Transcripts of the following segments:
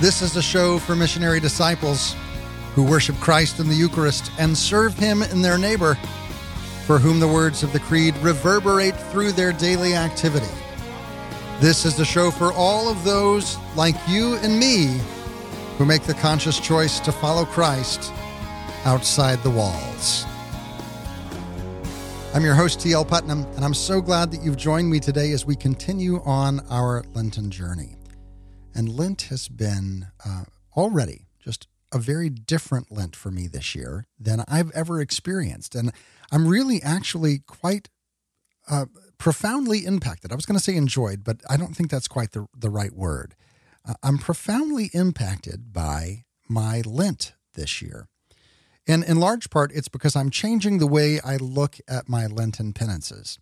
This is a show for missionary disciples who worship Christ in the Eucharist and serve Him in their neighbor, for whom the words of the Creed reverberate through their daily activity. This is the show for all of those like you and me who make the conscious choice to follow Christ outside the walls. I'm your host, T.L. Putnam, and I'm so glad that you've joined me today as we continue on our Lenten journey. And Lent has been uh, already just a very different Lent for me this year than I've ever experienced. And I'm really actually quite uh, profoundly impacted. I was going to say enjoyed, but I don't think that's quite the, the right word. Uh, I'm profoundly impacted by my Lent this year. And in large part, it's because I'm changing the way I look at my Lenten penances.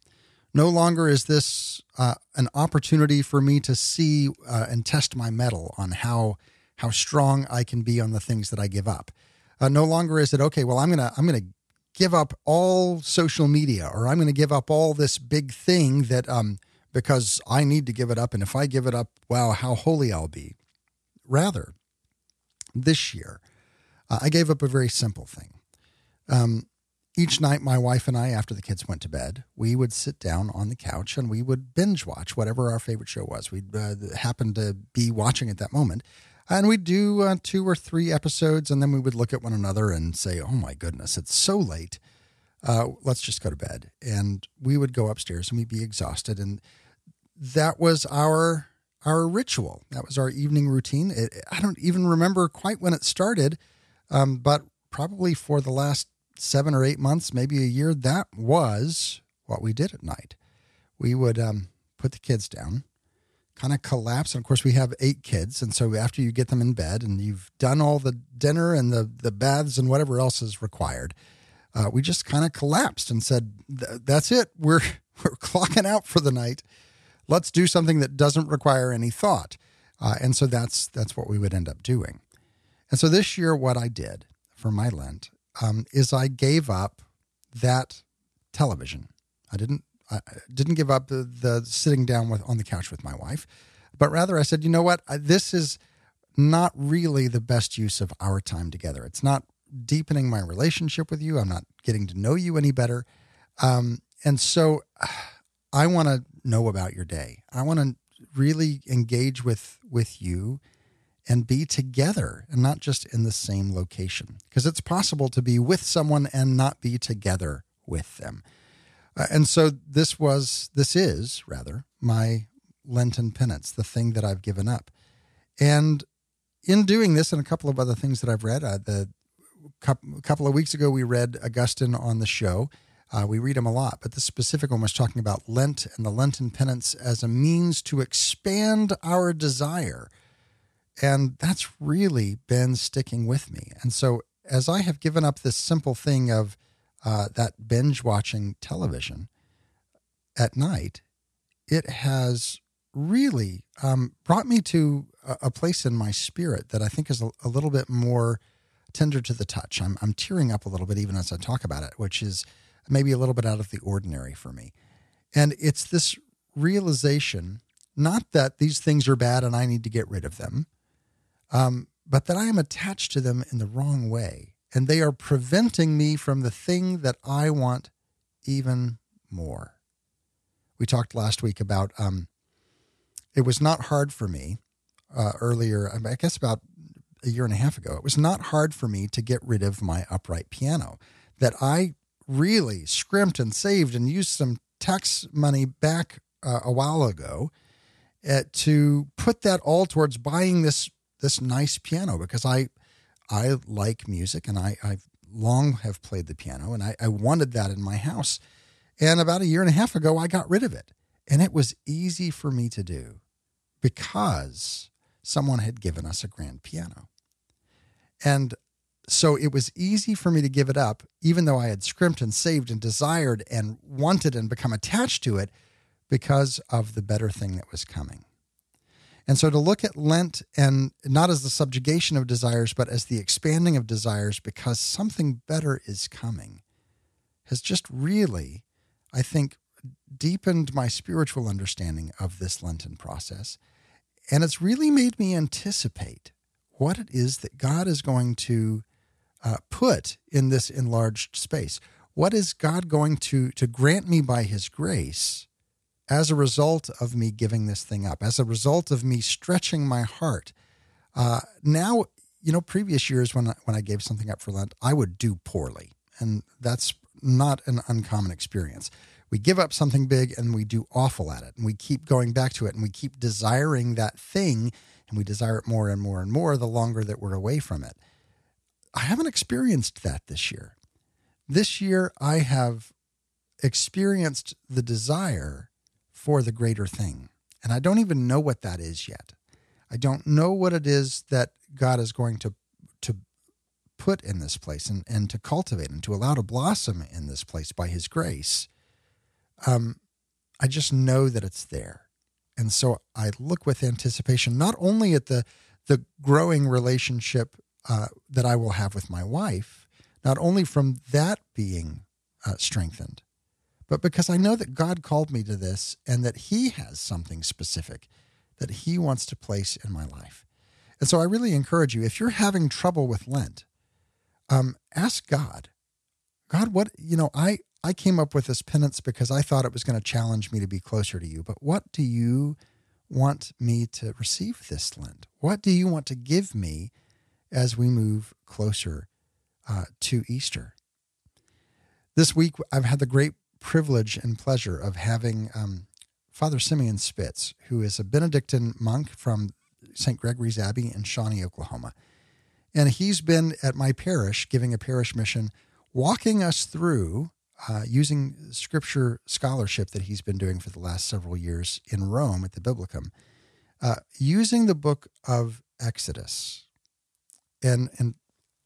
No longer is this uh, an opportunity for me to see uh, and test my mettle on how how strong I can be on the things that I give up. Uh, no longer is it okay. Well, I'm gonna I'm gonna give up all social media, or I'm gonna give up all this big thing that um because I need to give it up, and if I give it up, wow, how holy I'll be. Rather, this year, uh, I gave up a very simple thing. Um, each night, my wife and I, after the kids went to bed, we would sit down on the couch and we would binge watch whatever our favorite show was. We'd uh, happen to be watching at that moment. And we'd do uh, two or three episodes, and then we would look at one another and say, Oh my goodness, it's so late. Uh, let's just go to bed. And we would go upstairs and we'd be exhausted. And that was our our ritual. That was our evening routine. It, I don't even remember quite when it started, um, but probably for the last seven or eight months, maybe a year, that was what we did at night. We would um, put the kids down, kind of collapse. And of course, we have eight kids. And so after you get them in bed and you've done all the dinner and the, the baths and whatever else is required, uh, we just kind of collapsed and said, that's it. We're, we're clocking out for the night. Let's do something that doesn't require any thought. Uh, and so that's that's what we would end up doing. And so this year, what I did for my Lent um, is I gave up that television. I didn't I didn't give up the, the sitting down with on the couch with my wife, but rather I said, you know what, this is not really the best use of our time together. It's not deepening my relationship with you. I'm not getting to know you any better, um, and so I want to know about your day. I want to really engage with with you and be together and not just in the same location. Because it's possible to be with someone and not be together with them. Uh, and so this was, this is rather, my Lenten penance, the thing that I've given up. And in doing this and a couple of other things that I've read, uh, the a couple of weeks ago we read Augustine on the show. Uh, we read him a lot, but this specific one was talking about Lent and the Lenten penance as a means to expand our desire and that's really been sticking with me. And so, as I have given up this simple thing of uh, that binge watching television at night, it has really um, brought me to a, a, place in my spirit that I think is a, a, little bit more tender to the touch. I'm, I'm tearing up a little bit even as I talk about it, which is maybe a little bit out of the ordinary for me. And it's this realization not that these things are bad and I need to get rid of them, um, but that I am attached to them in the wrong way. And they are preventing me from the thing that I want even more. We talked last week about um, it was not hard for me uh, earlier, I guess about a year and a half ago. It was not hard for me to get rid of my upright piano that I really scrimped and saved and used some tax money back uh, a while ago uh, to put that all towards buying this this nice piano because I I like music and I I long have played the piano and I, I wanted that in my house. And about a year and a half ago, I got rid of it. And it was easy for me to do because someone had given us a grand piano. And so it was easy for me to give it up, even though I had scrimped and saved and desired and wanted and become attached to it because of the better thing that was coming. And so to look at Lent and not as the subjugation of desires, but as the expanding of desires because something better is coming has just really, I think, deepened my spiritual understanding of this Lenten process. And it's really made me anticipate what it is that God is going to uh, put in this enlarged space. What is God going to, to grant me by His grace as a result of me giving this thing up, as a result of me stretching my heart? Uh, now, you know, previous years when I, when I gave something up for Lent, I would do poorly, and that's not an uncommon experience. We give up something big and we do awful at it, and we keep going back to it, and we keep desiring that thing, and we desire it more and more and more the longer that we're away from it. I haven't experienced that this year. This year, I have experienced the desire for the greater thing. And I don't even know what that is yet. I don't know what it is that God is going to to put in this place and, and to cultivate and to allow to blossom in this place by his grace. Um, I just know that it's there. And so I look with anticipation not only at the the growing relationship uh, that I will have with my wife, not only from that being uh, strengthened, but because I know that God called me to this and that He has something specific that He wants to place in my life. And so I really encourage you if you're having trouble with Lent, um, ask God, God, what, you know, I, I came up with this penance because I thought it was going to challenge me to be closer to you, but what do you want me to receive this Lent? What do you want to give me as we move closer uh, to Easter? This week, I've had the great privilege and pleasure of having um, Father Simeon Spitz, who is a Benedictine monk from St. Gregory's Abbey in Shawnee, Oklahoma. And he's been at my parish giving a parish mission, walking us through uh, using scripture scholarship that he's been doing for the last several years in Rome at the Biblicum, uh, using the book of Exodus and, and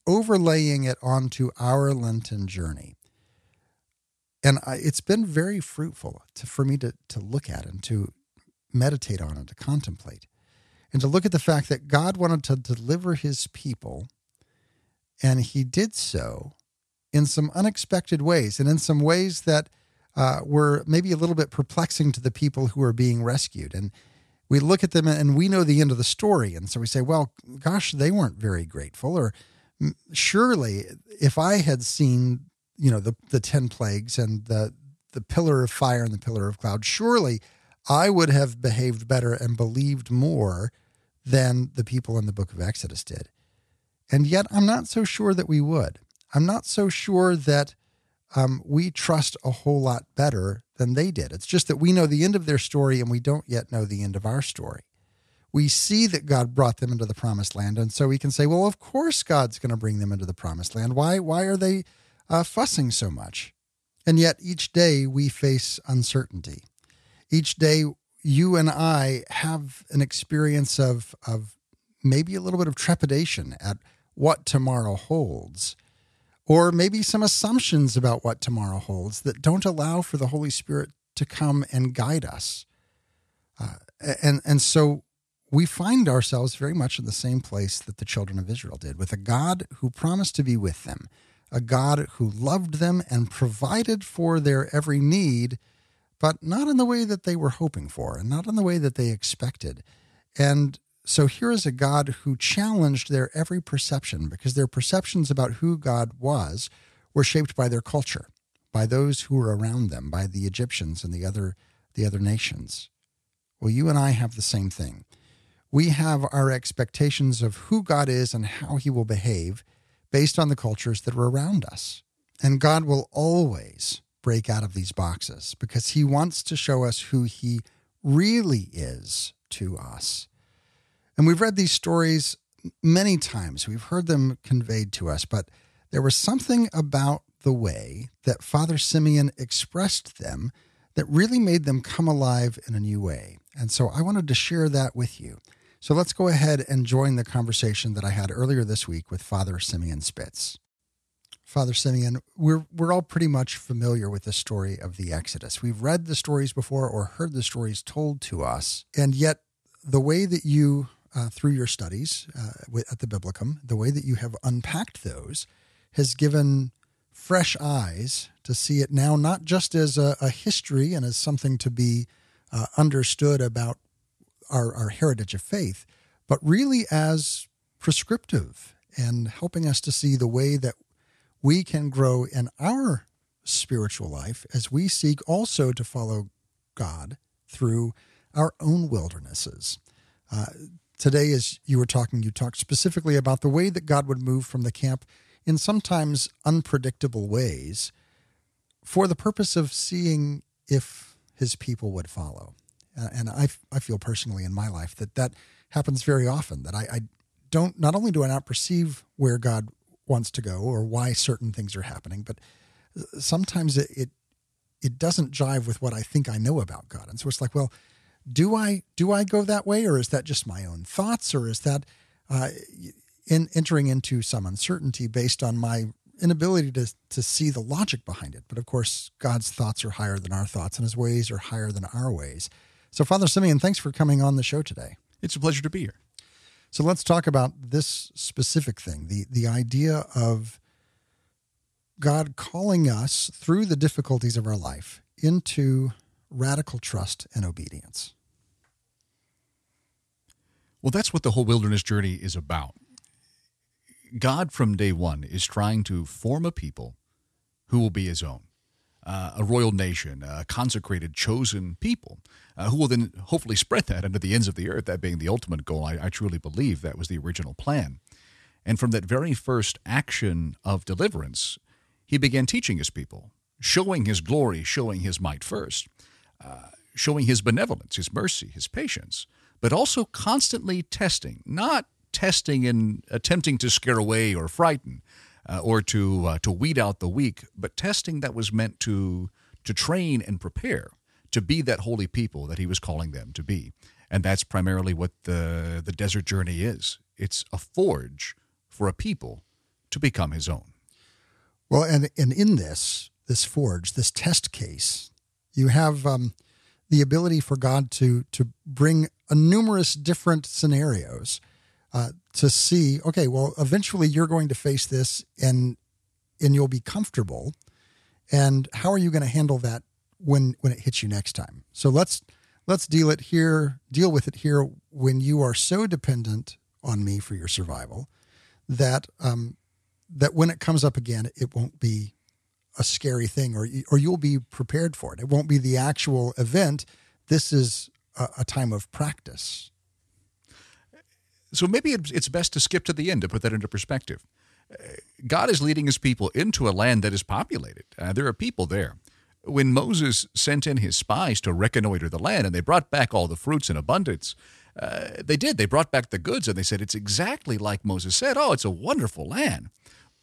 overlaying it onto our Lenten journey and I, it's been very fruitful to, for me to, to look at and to meditate on and to contemplate and to look at the fact that God wanted to deliver his people and he did so in some unexpected ways and in some ways that uh, were maybe a little bit perplexing to the people who are being rescued. And we look at them and we know the end of the story. And so we say well gosh they weren't very grateful or surely if i had seen you know the the 10 plagues and the the pillar of fire and the pillar of cloud surely i would have behaved better and believed more than the people in the book of exodus did and yet i'm not so sure that we would i'm not so sure that um, we trust a whole lot better than they did it's just that we know the end of their story and we don't yet know the end of our story we see that God brought them into the promised land. And so we can say, well, of course God's going to bring them into the promised land. Why, why are they uh, fussing so much. And yet each day we face uncertainty. Each day you and I have an experience of, of maybe a little bit of trepidation at what tomorrow holds, or maybe some assumptions about what tomorrow holds that don't allow for the Holy Spirit to come and guide us. Uh, and, and so we find ourselves very much in the same place that the children of Israel did, with a God who promised to be with them, a God who loved them and provided for their every need, but not in the way that they were hoping for and not in the way that they expected. And so here is a God who challenged their every perception because their perceptions about who God was were shaped by their culture, by those who were around them, by the Egyptians and the other the other nations. Well, you and I have the same thing. We have our expectations of who God is and how he will behave based on the cultures that are around us. And God will always break out of these boxes because he wants to show us who he really is to us. And we've read these stories many times, we've heard them conveyed to us, but there was something about the way that Father Simeon expressed them that really made them come alive in a new way. And so I wanted to share that with you. So let's go ahead and join the conversation that I had earlier this week with Father Simeon Spitz. Father Simeon, we're, we're all pretty much familiar with the story of the Exodus. We've read the stories before or heard the stories told to us, and yet the way that you, uh, through your studies uh, at the Biblicum, the way that you have unpacked those has given fresh eyes to see it now, not just as a, a history and as something to be uh, understood about our, our heritage of faith, but really as prescriptive and helping us to see the way that we can grow in our spiritual life as we seek also to follow God through our own wildernesses. Uh, today, as you were talking, you talked specifically about the way that God would move from the camp in sometimes unpredictable ways for the purpose of seeing if his people would follow. Uh, and I, I feel personally in my life that that happens very often, that I, I don't, not only do I not perceive where God wants to go or why certain things are happening, but sometimes it, it, it doesn't jive with what I think I know about God. And so it's like, well, do I do I go that way, or is that just my own thoughts, or is that uh, in entering into some uncertainty based on my inability to to see the logic behind it? But of course, God's thoughts are higher than our thoughts, and His ways are higher than our ways. So, Father Simeon, thanks for coming on the show today. It's a pleasure to be here. So let's talk about this specific thing the the idea of God calling us through the difficulties of our life into radical trust and obedience. Well, that's what the whole wilderness journey is about. God, from day one, is trying to form a people who will be his own. Uh, a royal nation, a consecrated, chosen people, uh, who will then hopefully spread that unto the ends of the earth, that being the ultimate goal. I, I truly believe that was the original plan. And from that very first action of deliverance, he began teaching his people, showing his glory, showing his might first, uh, showing his benevolence, his mercy, his patience, but also constantly testing, not testing and attempting to scare away or frighten uh, or to uh, to weed out the weak, but testing that was meant to to train and prepare to be that holy people that he was calling them to be. And that's primarily what the the desert journey is. It's a forge for a people to become his own. Well, and and in this this forge, this test case, you have um, the ability for God to to bring a numerous different scenarios uh, to see. Okay, well, eventually you're going to face this, and and you'll be comfortable. And how are you going to handle that when when it hits you next time? So let's let's deal it here. Deal with it here when you are so dependent on me for your survival that um, that when it comes up again, it won't be a scary thing or or you'll be prepared for it. It won't be the actual event. This is a, a time of practice. So maybe it's best to skip to the end to put that into perspective. God is leading his people into a land that is populated. Uh, there are people there. When Moses sent in his spies to reconnoiter the land and they brought back all the fruits in abundance, uh, they did. They brought back the goods and they said, It's exactly like Moses said. Oh, it's a wonderful land.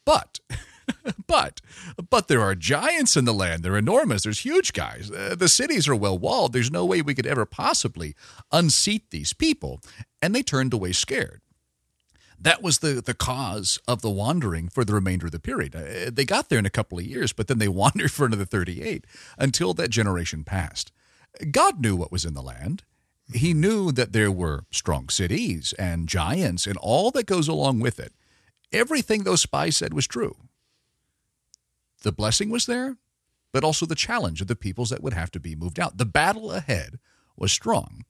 But but but there are giants in the land. They're enormous. There's huge guys. Uh, the cities are well walled. There's no way we could ever possibly unseat these people. And they turned away scared. That was the, the cause of the wandering for the remainder of the period. Uh, they got there in a couple of years, but then they wandered for another 38 until that generation passed. God knew what was in the land. He knew that there were strong cities and giants and all that goes along with it. Everything those spies said was true. The blessing was there, but also the challenge of the peoples that would have to be moved out. The battle ahead was strong.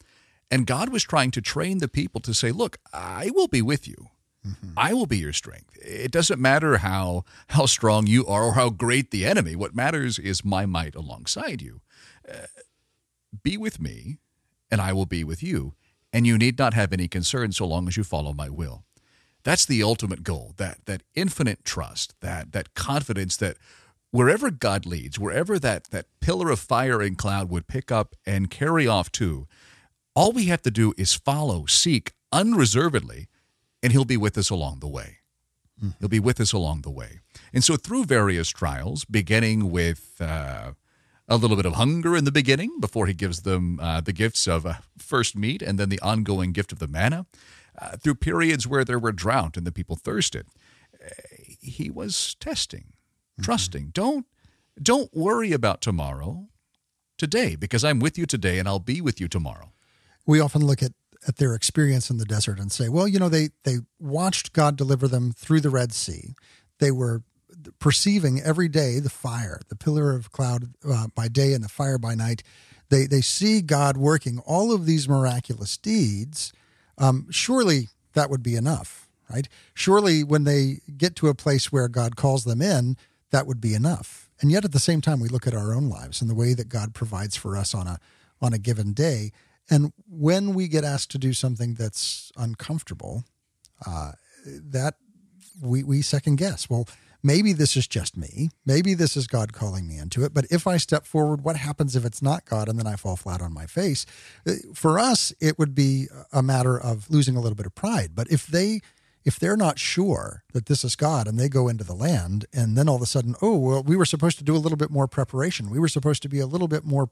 And God was trying to train the people to say, Look, I will be with you. Mm-hmm. I will be your strength. It doesn't matter how how strong you are or how great the enemy. What matters is my might alongside you. Uh, be with me, and I will be with you. And you need not have any concern so long as you follow my will. That's the ultimate goal. That that infinite trust, that that confidence that wherever God leads, wherever that, that pillar of fire and cloud would pick up and carry off to, all we have to do is follow, seek unreservedly, and He'll be with us along the way. Mm-hmm. He'll be with us along the way. And so, through various trials, beginning with uh, a little bit of hunger in the beginning before He gives them uh, the gifts of uh, first meat and then the ongoing gift of the manna, uh, through periods where there were drought and the people thirsted, uh, He was testing mm-hmm. trusting. Don't don't worry about tomorrow. Today, because I'm with you today and I'll be with you tomorrow. We often look at at their experience in the desert and say, well, you know, they they watched God deliver them through the Red Sea. They were perceiving every day the fire, the pillar of cloud uh, by day and the fire by night. They they see God working all of these miraculous deeds. Um, surely that would be enough, right? Surely when they get to a place where God calls them in, that would be enough. And yet at the same time, we look at our own lives and the way that God provides for us on a on a given day. And when we get asked to do something that's uncomfortable, uh, that we, we second guess. Well, maybe this is just me. Maybe this is God calling me into it. But if I step forward, what happens if it's not God and then I fall flat on my face? Uh, for us, it would be a matter of losing a little bit of pride. But if they if they're not sure that this is God and they go into the land and then all of a sudden, oh, well, we were supposed to do a little bit more preparation. We were supposed to be a little bit more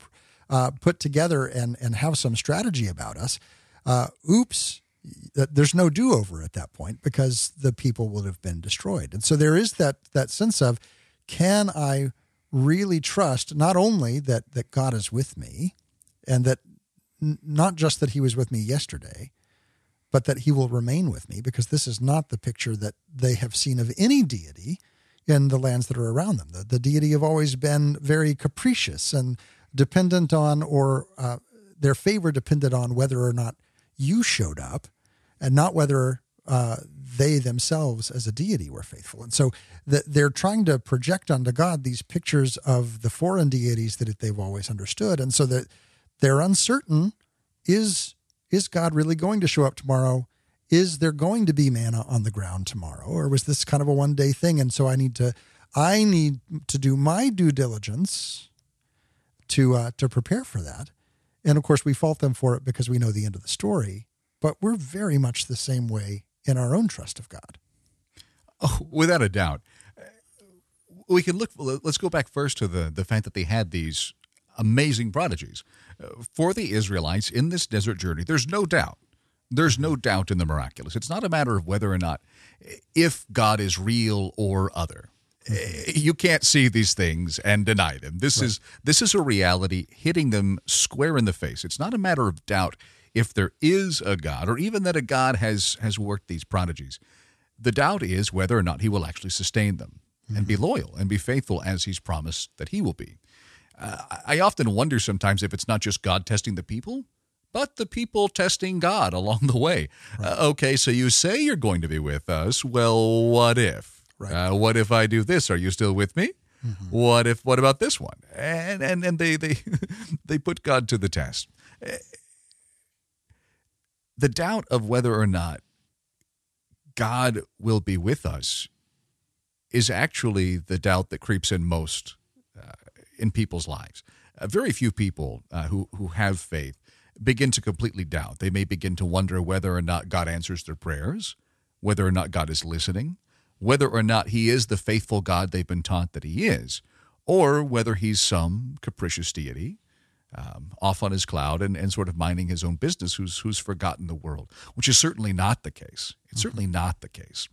uh, put together and, and have some strategy about us. Uh, oops, there's no do over at that point because the people would have been destroyed. And so there is that, that sense of can I really trust not only that, that God is with me and that n- not just that he was with me yesterday, but that he will remain with me because this is not the picture that they have seen of any deity in the lands that are around them. The, the deity have always been very capricious and dependent on, or uh, their favor depended on whether or not you showed up and not whether uh, they themselves as a deity were faithful. And so the, they're trying to project onto God these pictures of the foreign deities that they've always understood. And so that they're uncertain is is God really going to show up tomorrow? Is there going to be manna on the ground tomorrow? Or was this kind of a one day thing? And so I need to I need to do my due diligence to uh, to prepare for that. And of course we fault them for it because we know the end of the story. But we're very much the same way in our own trust of God. Oh, without a doubt. We can look let's go back first to the the fact that they had these amazing prodigies. Uh, for the Israelites in this desert journey, there's no doubt. There's no doubt in the miraculous. It's not a matter of whether or not eh, if God is real or other. Eh, mm-hmm. You can't see these things and deny them. This right. is this is a reality hitting them square in the face. It's not a matter of doubt if there is a God or even that a God has has worked these prodigies. The doubt is whether or not he will actually sustain them and be mm-hmm. loyal and be faithful as he's promised that he will be. Uh, I often wonder sometimes if it's not just God testing the people, but the people testing God along the way. Right. Uh, okay, so you say you're going to be with us. Well, what if? Right. Uh, what if I do this? Are you still with me? Mm-hmm. What if? What about this one? And and and they they they put God to the test. Uh, the doubt of whether or not God will be with us is actually the doubt that creeps in most in people's lives. Uh, very few people uh, who who have faith begin to completely doubt. They may begin to wonder whether or not God answers their prayers, whether or not God is listening, whether or not He is the faithful God they've been taught that He is, or whether He's some capricious deity. Um, off on his cloud and, and sort of minding his own business, who's who's forgotten the world, which is certainly not the case. It's mm-hmm. certainly not the case.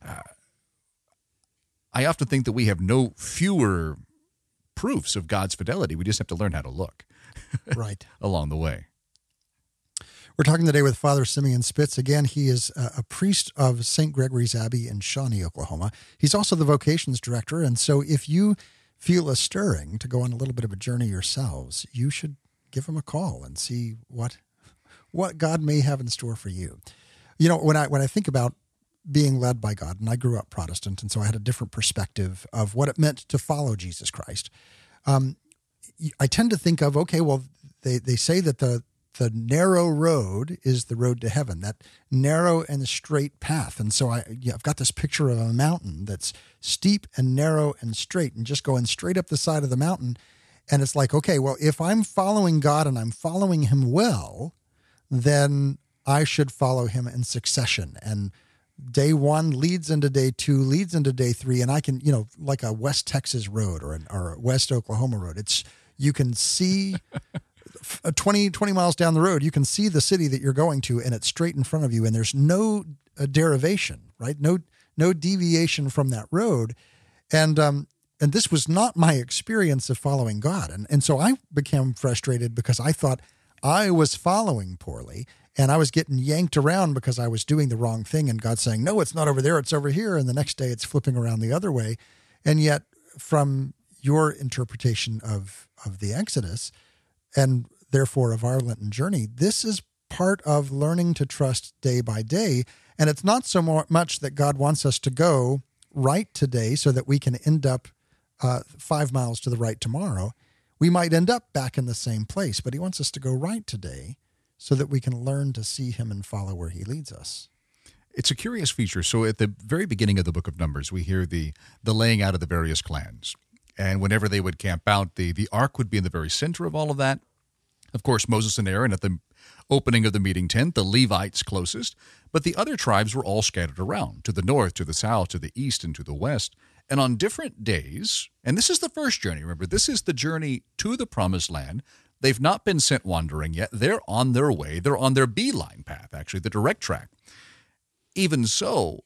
Uh, I often think that we have no fewer proofs of God's fidelity. We just have to learn how to look right along the way. We're talking today with Father Simeon Spitz. Again, he is a, priest of St. Gregory's Abbey in Shawnee, Oklahoma. He's also the vocations director. And so if you feel a stirring to go on a little bit of a journey yourselves, you should give him a call and see what what God may have in store for you. You know, when I when I think about being led by God. And I grew up Protestant, and so I had a different perspective of what it meant to follow Jesus Christ. Um, I tend to think of okay, well, they they say that the the narrow road is the road to heaven, that narrow and straight path. And so I, yeah, I've got this picture of a mountain that's steep and narrow and straight, and just going straight up the side of the mountain. And it's like, okay, well, if I'm following God and I'm following Him well, then I should follow Him in succession and day one leads into day two, leads into day three, and I can, you know, like a West Texas road or an, or West Oklahoma road. It's you can see 20, 20 miles down the road, you can see the city that you're going to, and it's straight in front of you, and there's no uh, derivation, right? No no deviation from that road, and um, and this was not my experience of following God, and and so I became frustrated because I thought I was following poorly and I was getting yanked around because I was doing the wrong thing, and God saying, "No, it's not over there; it's over here." And the next day, it's flipping around the other way. And yet, from your interpretation of of the Exodus, and therefore of our journey, this is part of learning to trust day by day. And it's not so much that God wants us to go right today so that we can end up uh, five miles to the right tomorrow. We might end up back in the same place, but He wants us to go right today so that we can learn to see Him and follow where He leads us. It's a curious feature. So at the very beginning of the book of Numbers, we hear the the laying out of the various clans. And whenever they would camp out, the, the ark would be in the very center of all of that. Of course, Moses and Aaron at the opening of the meeting tent, the Levites closest, but the other tribes were all scattered around to the north, to the south, to the east, and to the west. And on different days, and this is the first journey, remember, this is the journey to the promised land. They've not been sent wandering yet. They're on their way. They're on their beeline path, actually, the direct track. Even so,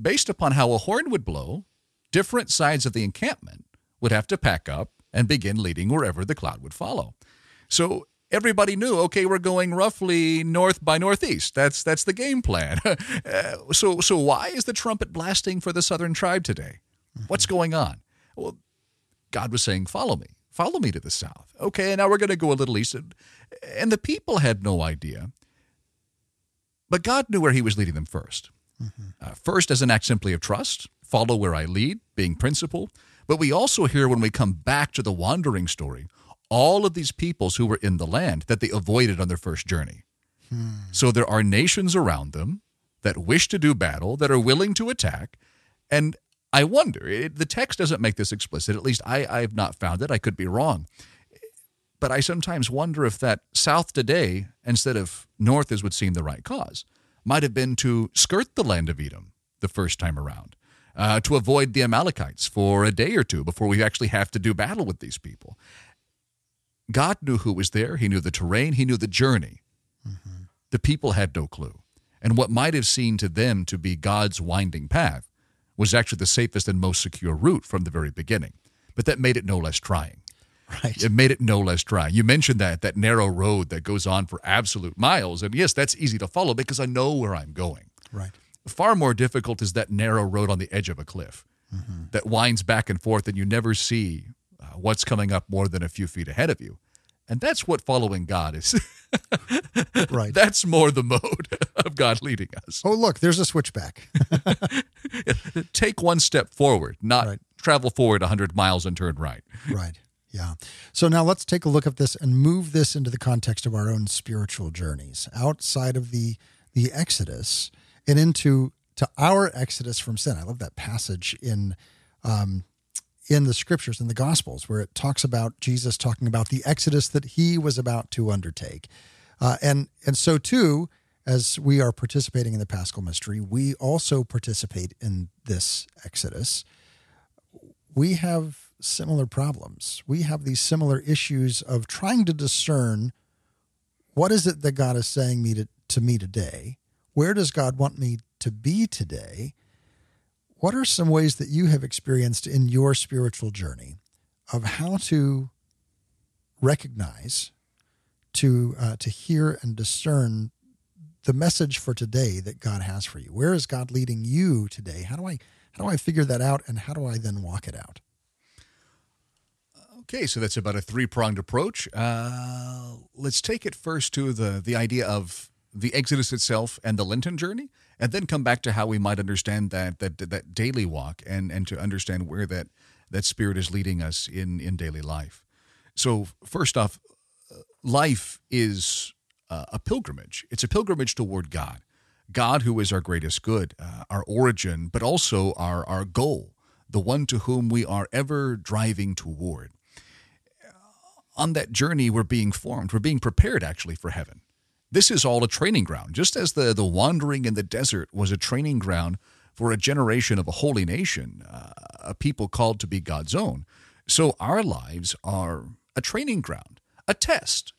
based upon how a horn would blow, different sides of the encampment would have to pack up and begin leading wherever the cloud would follow. So everybody knew, okay, we're going roughly north by northeast. That's that's the game plan. uh, so so why is the trumpet blasting for the southern tribe today? What's going on? Well, God was saying, "Follow me. Follow me to the south." Okay, now we're going to go a little east, and the people had no idea. But God knew where He was leading them 1st mm-hmm. uh, first, as an act simply of trust, follow where I lead, being principle. But we also hear when we come back to the wandering story, all of these peoples who were in the land that they avoided on their first journey. Hmm. So there are nations around them that wish to do battle, that are willing to attack. And I wonder, it, the text doesn't make this explicit. At least I, I have not found it. I could be wrong. But I sometimes wonder if that south today, instead of north as would seem the right cause, might have been to skirt the land of Edom the first time around uh, to avoid the Amalekites for a day or two before we actually have to do battle with these people. God knew who was there, He knew the terrain, He knew the journey. Mm-hmm. The people had no clue. And what might have seemed to them to be God's winding path was actually the safest and most secure route from the very beginning. But that made it no less trying. Right. It made it no less trying. You mentioned that that narrow road that goes on for absolute miles, and yes, that's easy to follow because I know where I'm going. Right. Far more difficult is that narrow road on the edge of a cliff mm-hmm. that winds back and forth, and you never see uh, what's coming up more than a few feet ahead of you. And that's what following God is. right. That's more the mode of God leading us. Oh, look, there's a switchback. Take one step forward, not right. travel forward 100 miles and turn right. Right. Yeah. So now let's take a look at this and move this into the context of our own spiritual journeys outside of the the Exodus and into to our exodus from sin. I love that passage in um, in the scriptures in the gospels where it talks about Jesus talking about the exodus that he was about to undertake. Uh, and and so too as we are participating in the paschal mystery, we also participate in this exodus. We have similar problems. We have these similar issues of trying to discern what is it that God is saying me to, to me today where does God want me to be today? What are some ways that you have experienced in your spiritual journey of how to recognize, to uh, to hear and discern the message for today that God has for you? Where is God leading you today? How do I how do I figure that out, and how do I then walk it out? Okay, so that's about a three pronged approach. Uh, let's take it first to the the idea of the Exodus itself and the Lenten journey, and then come back to how we might understand that that that daily walk and and to understand where that that spirit is leading us in in daily life. So first off, life is uh, a pilgrimage. It's a pilgrimage toward God, God who is our greatest good, uh, our origin, but also our our goal, the one to whom we are ever driving toward. On that journey, we're being formed. We're being prepared actually for heaven. This is all a training ground, just as the, the wandering in the desert was a training ground for a generation of a holy nation, uh, a people called to be God's own. So our lives are a training ground, a test,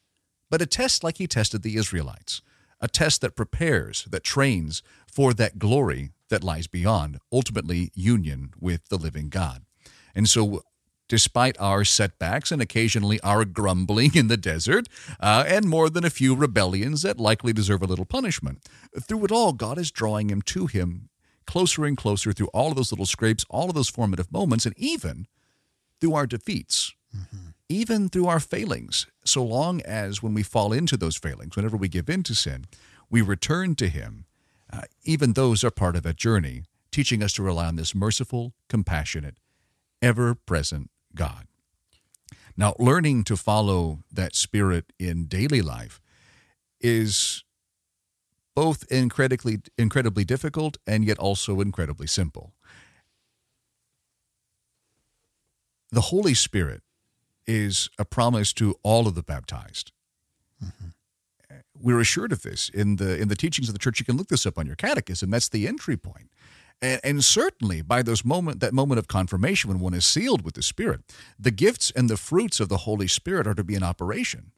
but a test like he tested the Israelites, a test that prepares, that trains for that glory that lies beyond, ultimately union with the living God. And so despite our setbacks and occasionally our grumbling in the desert, uh, and more than a few rebellions that likely deserve a little punishment. Through it all, God is drawing him to him closer and closer through all of those little scrapes, all of those formative moments, and even through our defeats. Mm-hmm. Even through our failings, so long as when we fall into those failings, whenever we give in to sin, we return to Him Uh, even those are part of that journey, teaching us to rely on this merciful, compassionate, ever present God. Now, learning to follow that spirit in daily life is both incredibly incredibly difficult and yet also incredibly simple. The Holy Spirit is a promise to all of the baptized. Mm-hmm. We're assured of this in the in the teachings of the church. You can look this up on your catechism. That's the entry point. And, and certainly by those moment that moment of confirmation when one is sealed with the Spirit, the gifts and the fruits of the Holy Spirit are to be in operation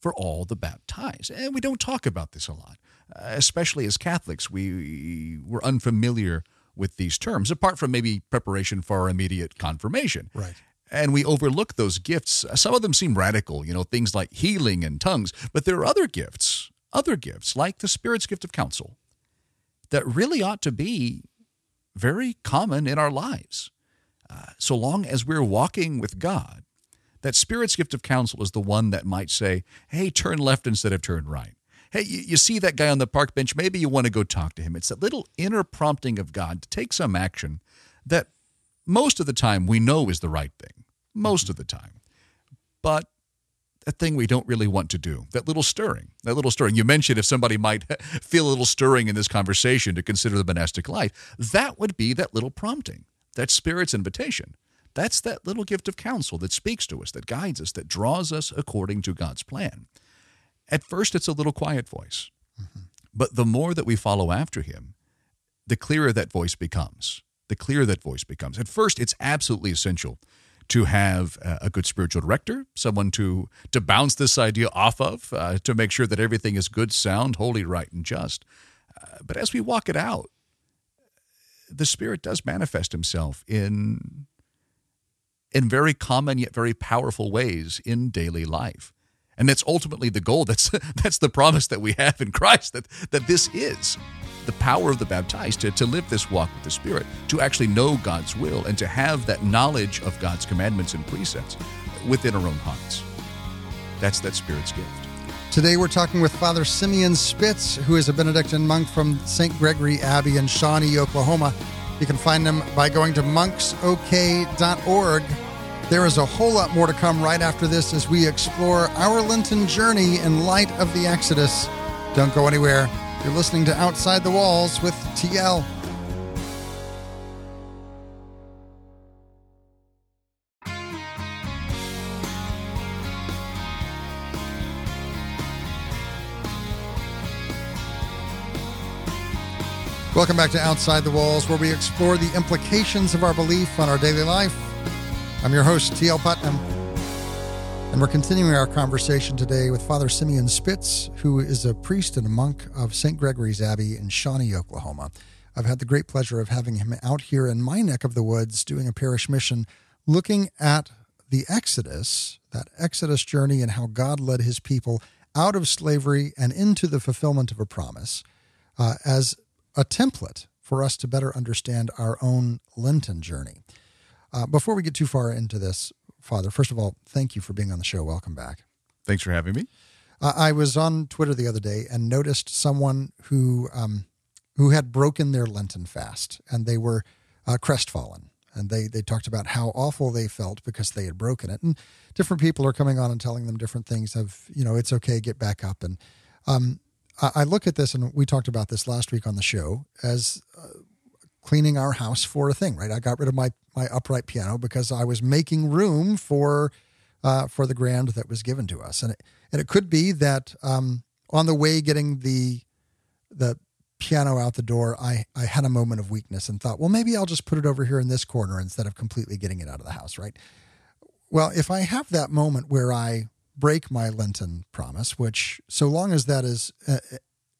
for all the baptized. And we don't talk about this a lot, especially as Catholics. We were unfamiliar with these terms, apart from maybe preparation for our immediate confirmation. Right. And we overlook those gifts. Some of them seem radical, you know, things like healing and tongues, but there are other gifts, other gifts, like the Spirit's gift of counsel, that really ought to be very common in our lives. Uh, so long as we're walking with God, that Spirit's gift of counsel is the one that might say, hey, turn left instead of turn right. Hey, you, you see that guy on the park bench, maybe you want to go talk to him. It's that little inner prompting of God to take some action that most of the time we know is the right thing, most of the time. But that thing we don't really want to do, that little stirring, that little stirring. You mentioned if somebody might feel a little stirring in this conversation to consider the monastic life, that would be that little prompting, that Spirit's invitation. That's that little gift of counsel that speaks to us, that guides us, that draws us according to God's plan. At first, it's a little quiet voice, mm-hmm. but the more that we follow after Him, the clearer that voice becomes. The clearer that voice becomes. At first, it's absolutely essential to have a good spiritual director, someone to to bounce this idea off of, uh, to make sure that everything is good, sound, holy, right, and just. Uh, but as we walk it out, the Spirit does manifest Himself in in very common yet very powerful ways in daily life. And that's ultimately the goal. That's that's the promise that we have in Christ that that this is the power of the baptized to, to live this walk with the Spirit, to actually know God's will, and to have that knowledge of God's commandments and precepts within our own hearts. That's that Spirit's gift. Today we're talking with Father Simeon Spitz, who is a Benedictine monk from St. Gregory Abbey in Shawnee, Oklahoma. You can find him by going to monksok.org. There is a whole lot more to come right after this as we explore our Lenten journey in light of the Exodus. Don't go anywhere. You're listening to Outside the Walls with TL. Welcome back to Outside the Walls, where we explore the implications of our belief on our daily life. I'm your host, TL Putnam. And we're continuing our conversation today with Father Simeon Spitz, who is a priest and a monk of St. Gregory's Abbey in Shawnee, Oklahoma. I've had the great pleasure of having him out here in my neck of the woods doing a parish mission, looking at the Exodus, that Exodus journey, and how God led his people out of slavery and into the fulfillment of a promise uh, as a template for us to better understand our own Lenten journey. Uh, before we get too far into this, Father, first of all, thank you for being on the show. Welcome back. Thanks for having me. Uh, I was on Twitter the other day and noticed someone who um, who had broken their Lenten fast, and they were uh, crestfallen, and they they talked about how awful they felt because they had broken it, and different people are coming on and telling them different things of you know it's okay, get back up, and um, I, I, look at this, and we talked about this last week on the show as. Uh, cleaning our house for a thing, right? I got rid of my my upright piano because I was making room for uh, for the grand that was given to us, and it, and it could be that um, on the way getting the the piano out the door, I I had a moment of weakness and thought, well, maybe I'll just put it over here in this corner instead of completely getting it out of the house, right? Well, if I have that moment where I break my Lenten promise, which so long as that is uh,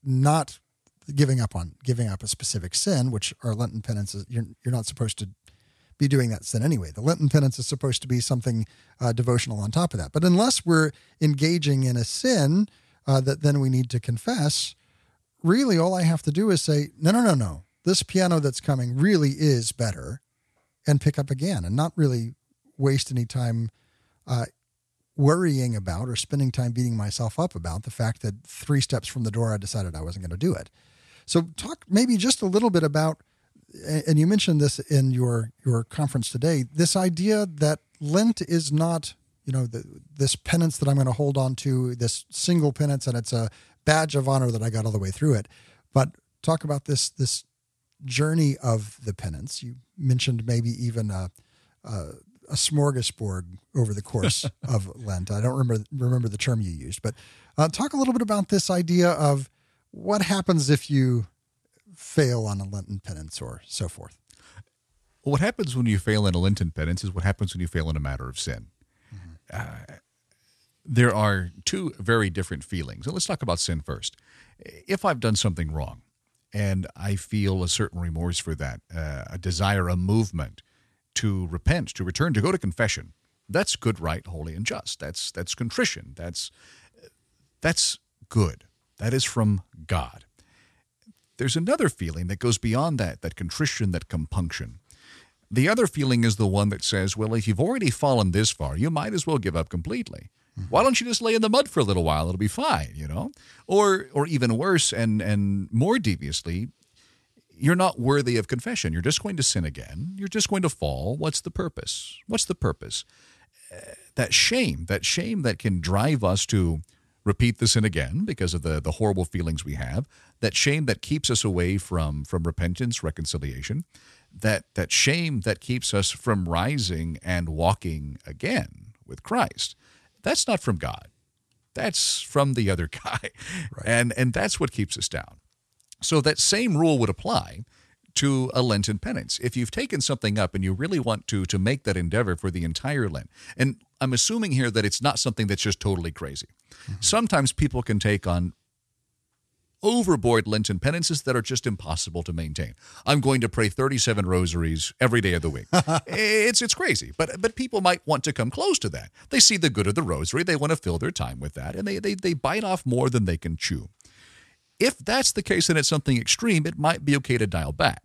not giving up on giving up a specific sin, which our Lenten penance is, you're, you're not supposed to be doing that sin anyway. The Lenten penance is supposed to be something uh, devotional on top of that. But unless we're engaging in a sin uh, that then we need to confess, really all I have to do is say, no, no, no, no. This piano that's coming really is better, and pick up again, and not really waste any time uh, worrying about or spending time beating myself up about the fact that three steps from the door I decided I wasn't going to do it. So, talk maybe just a little bit about, and you mentioned this in your your conference today. This idea that Lent is not, you know, the, this penance that I'm going to hold on to, this single penance, and it's a badge of honor that I got all the way through it. But talk about this this journey of the penance. You mentioned maybe even a, a, a smorgasbord over the course of Lent. I don't remember remember the term you used, but uh, talk a little bit about this idea of what happens if you fail on a Lenten penance or so forth. Well, what happens when you fail in a Lenten penance is what happens when you fail in a matter of sin. Mm-hmm. Uh, there are two very different feelings. And let's talk about sin first. If I've done something wrong and I feel a certain remorse for that, uh, a desire, a movement to repent, to return, to go to confession, that's good, right, holy, and just. That's that's contrition. That's that's good. That is from God. There's another feeling that goes beyond that, that contrition, that compunction. The other feeling is the one that says, well, if you've already fallen this far, you might as well give up completely. Mm-hmm. Why don't you just lay in the mud for a little while? It'll be fine, you know? Or or even worse and and more deviously, you're not worthy of confession. You're just going to sin again. You're just going to fall. What's the purpose? What's the purpose? Uh, that shame, that shame that can drive us to repeat the sin again because of the, the horrible feelings we have, that shame that keeps us away from, from repentance, reconciliation, that, that shame that keeps us from rising and walking again with Christ. That's not from God. That's from the other guy. Right. And, and that's what keeps us down. So that same rule would apply to a Lenten penance. If you've taken something up and you really want to to make that endeavor for the entire Lent, and I'm assuming here that it's not something that's just totally crazy. Mm-hmm. Sometimes people can take on overboard Lenten penances that are just impossible to maintain. I'm going to pray 37 rosaries every day of the week. it's it's crazy, but but people might want to come close to that. They see the good of the rosary, they want to fill their time with that, and they they they bite off more than they can chew. If that's the case and it's something extreme, it might be okay to dial back.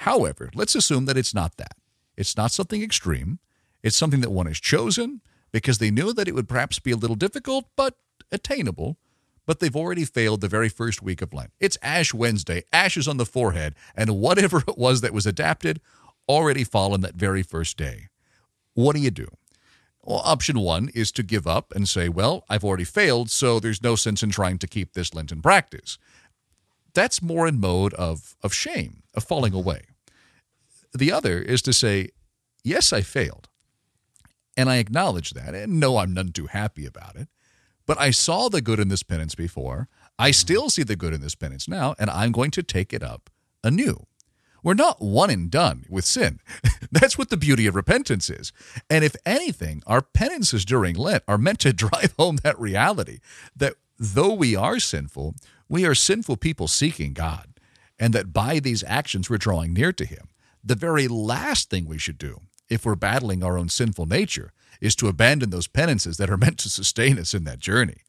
However, let's assume that it's not that. It's not something extreme. It's something that one has chosen because they knew that it would perhaps be a little difficult, but attainable. But they've already failed the very first week of Lent. It's Ash Wednesday, ashes on the forehead, and whatever it was that was adapted already fallen that very first day. What do you do? Well, option one is to give up and say, well, I've already failed, so there's no sense in trying to keep this Lenten practice. That's more in mode of, of shame, of falling away. The other is to say, yes, I failed. And I acknowledge that, and no, I'm none too happy about it. But I saw the good in this penance before. I still see the good in this penance now, and I'm going to take it up anew. We're not one and done with sin. That's what the beauty of repentance is. And if anything, our penances during Lent are meant to drive home that reality that though we are sinful, we are sinful people seeking God, and that by these actions we're drawing near to Him. The very last thing we should do, if we're battling our own sinful nature, is to abandon those penances that are meant to sustain us in that journey.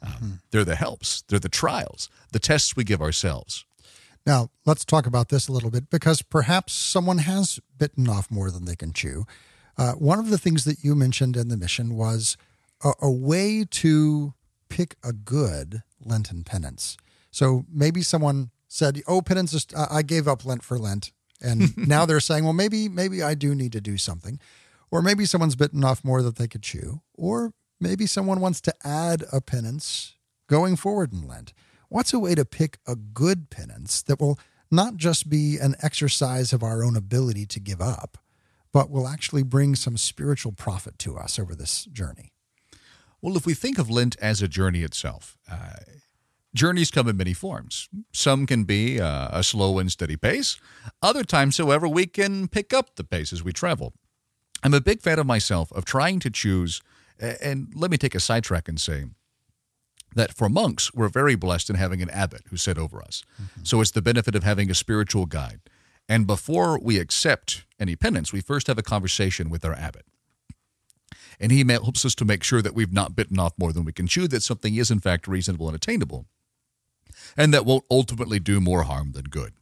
Um, mm-hmm. They're the helps, they're the trials, the tests we give ourselves. Now, let's talk about this a little bit because perhaps someone has bitten off more than they can chew. Uh, one of the things that you mentioned in the mission was a, a way to pick a good Lenten penance. So maybe someone said, "Oh, penance is, I gave up Lent for Lent," and now they're saying, "Well, maybe maybe I do need to do something," or maybe someone's bitten off more than they could chew, or maybe someone wants to add a penance going forward in Lent. What's a way to pick a good penance that will not just be an exercise of our own ability to give up, but will actually bring some spiritual profit to us over this journey? Well, if we think of Lent as a journey itself, uh, journeys come in many forms. Some can be uh, a slow and steady pace. Other times, however, we can pick up the pace as we travel. I'm a big fan of myself of trying to choose, and let me take a sidetrack and say, that for monks, we're very blessed in having an abbot who sit over us. Mm-hmm. So it's the benefit of having a spiritual guide. And before we accept any penance, we first have a conversation with our abbot. And he helps us to make sure that we've not bitten off more than we can chew, that something is in fact reasonable and attainable, and that won't ultimately do more harm than good.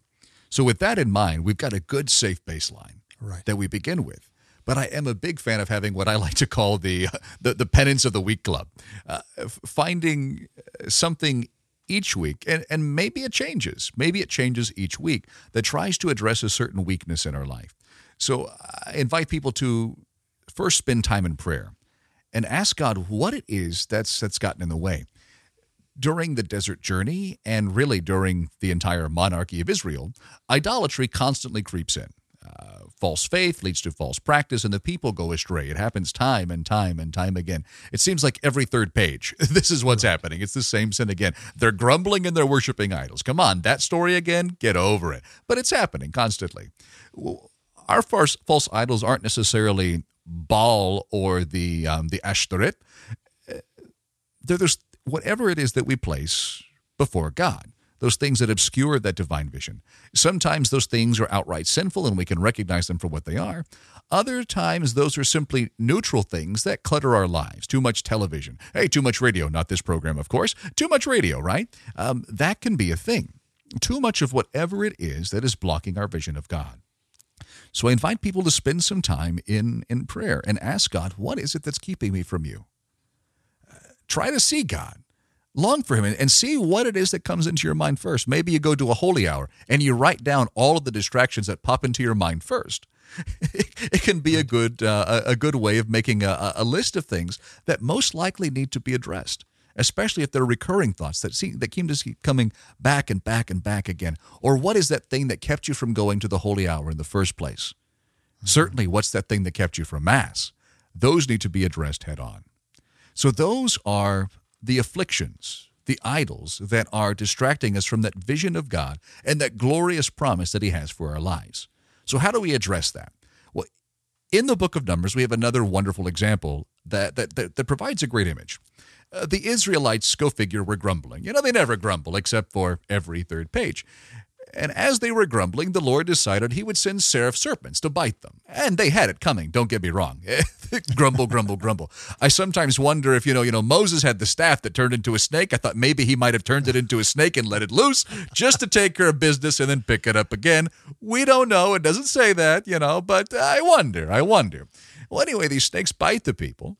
So, with that in mind, we've got a good, safe baseline right. that we begin with but I am a big fan of having what I like to call the the, the penance of the week club, uh, finding something each week, and, and maybe it changes. Maybe it changes each week that tries to address a certain weakness in our life. So I invite people to first spend time in prayer and ask God what it is that's that's gotten in the way. During the desert journey and really during the entire monarchy of Israel, idolatry constantly creeps in. Uh, false faith leads to false practice, and the people go astray. It happens time and time and time again. It seems like every third page, this is what's happening. It's the same sin again. They're grumbling and they're worshiping idols. Come on, that story again? Get over it. But it's happening constantly. Our false, false idols aren't necessarily Baal or the um, the Ashtoreth. They're those whatever it is that we place before God those things that obscure that divine vision. Sometimes those things are outright sinful and we can recognize them for what they are. Other times, those are simply neutral things that clutter our lives. Too much television. Hey, too much radio. Not this program, of course. Too much radio, right? Um, that can be a thing. Too much of whatever it is that is blocking our vision of God. So I invite people to spend some time in, in prayer and ask God, what is it that's keeping me from you? Try to see God long for him and, see what it is that comes into your mind first. Maybe you go to a holy hour and you write down all of the distractions that pop into your mind first. it can be a good uh, a good way of making a, a list of things that most likely need to be addressed, especially if they're recurring thoughts that see that keep to keep coming back and back and back again. Or what is that thing that kept you from going to the holy hour in the first place? Mm-hmm. Certainly, what's that thing that kept you from mass? Those need to be addressed head on. So those are the afflictions, the idols that are distracting us from that vision of God and that glorious promise that He has for our lives. So, how do we address that? Well, in the book of Numbers, we have another wonderful example that, that, that, that provides a great image. Uh, the Israelites, go figure, were grumbling. You know, they never grumble except for every third page. And as they were grumbling, the Lord decided he would send seraph serpents to bite them. And they had it coming, don't get me wrong. grumble, grumble, grumble. I sometimes wonder if, you know, you know, Moses had the staff that turned into a snake. I thought maybe he might have turned it into a snake and let it loose just to take care of business and then pick it up again. We don't know. It doesn't say that, you know, but I wonder. I wonder. Well, anyway, these snakes bite the people.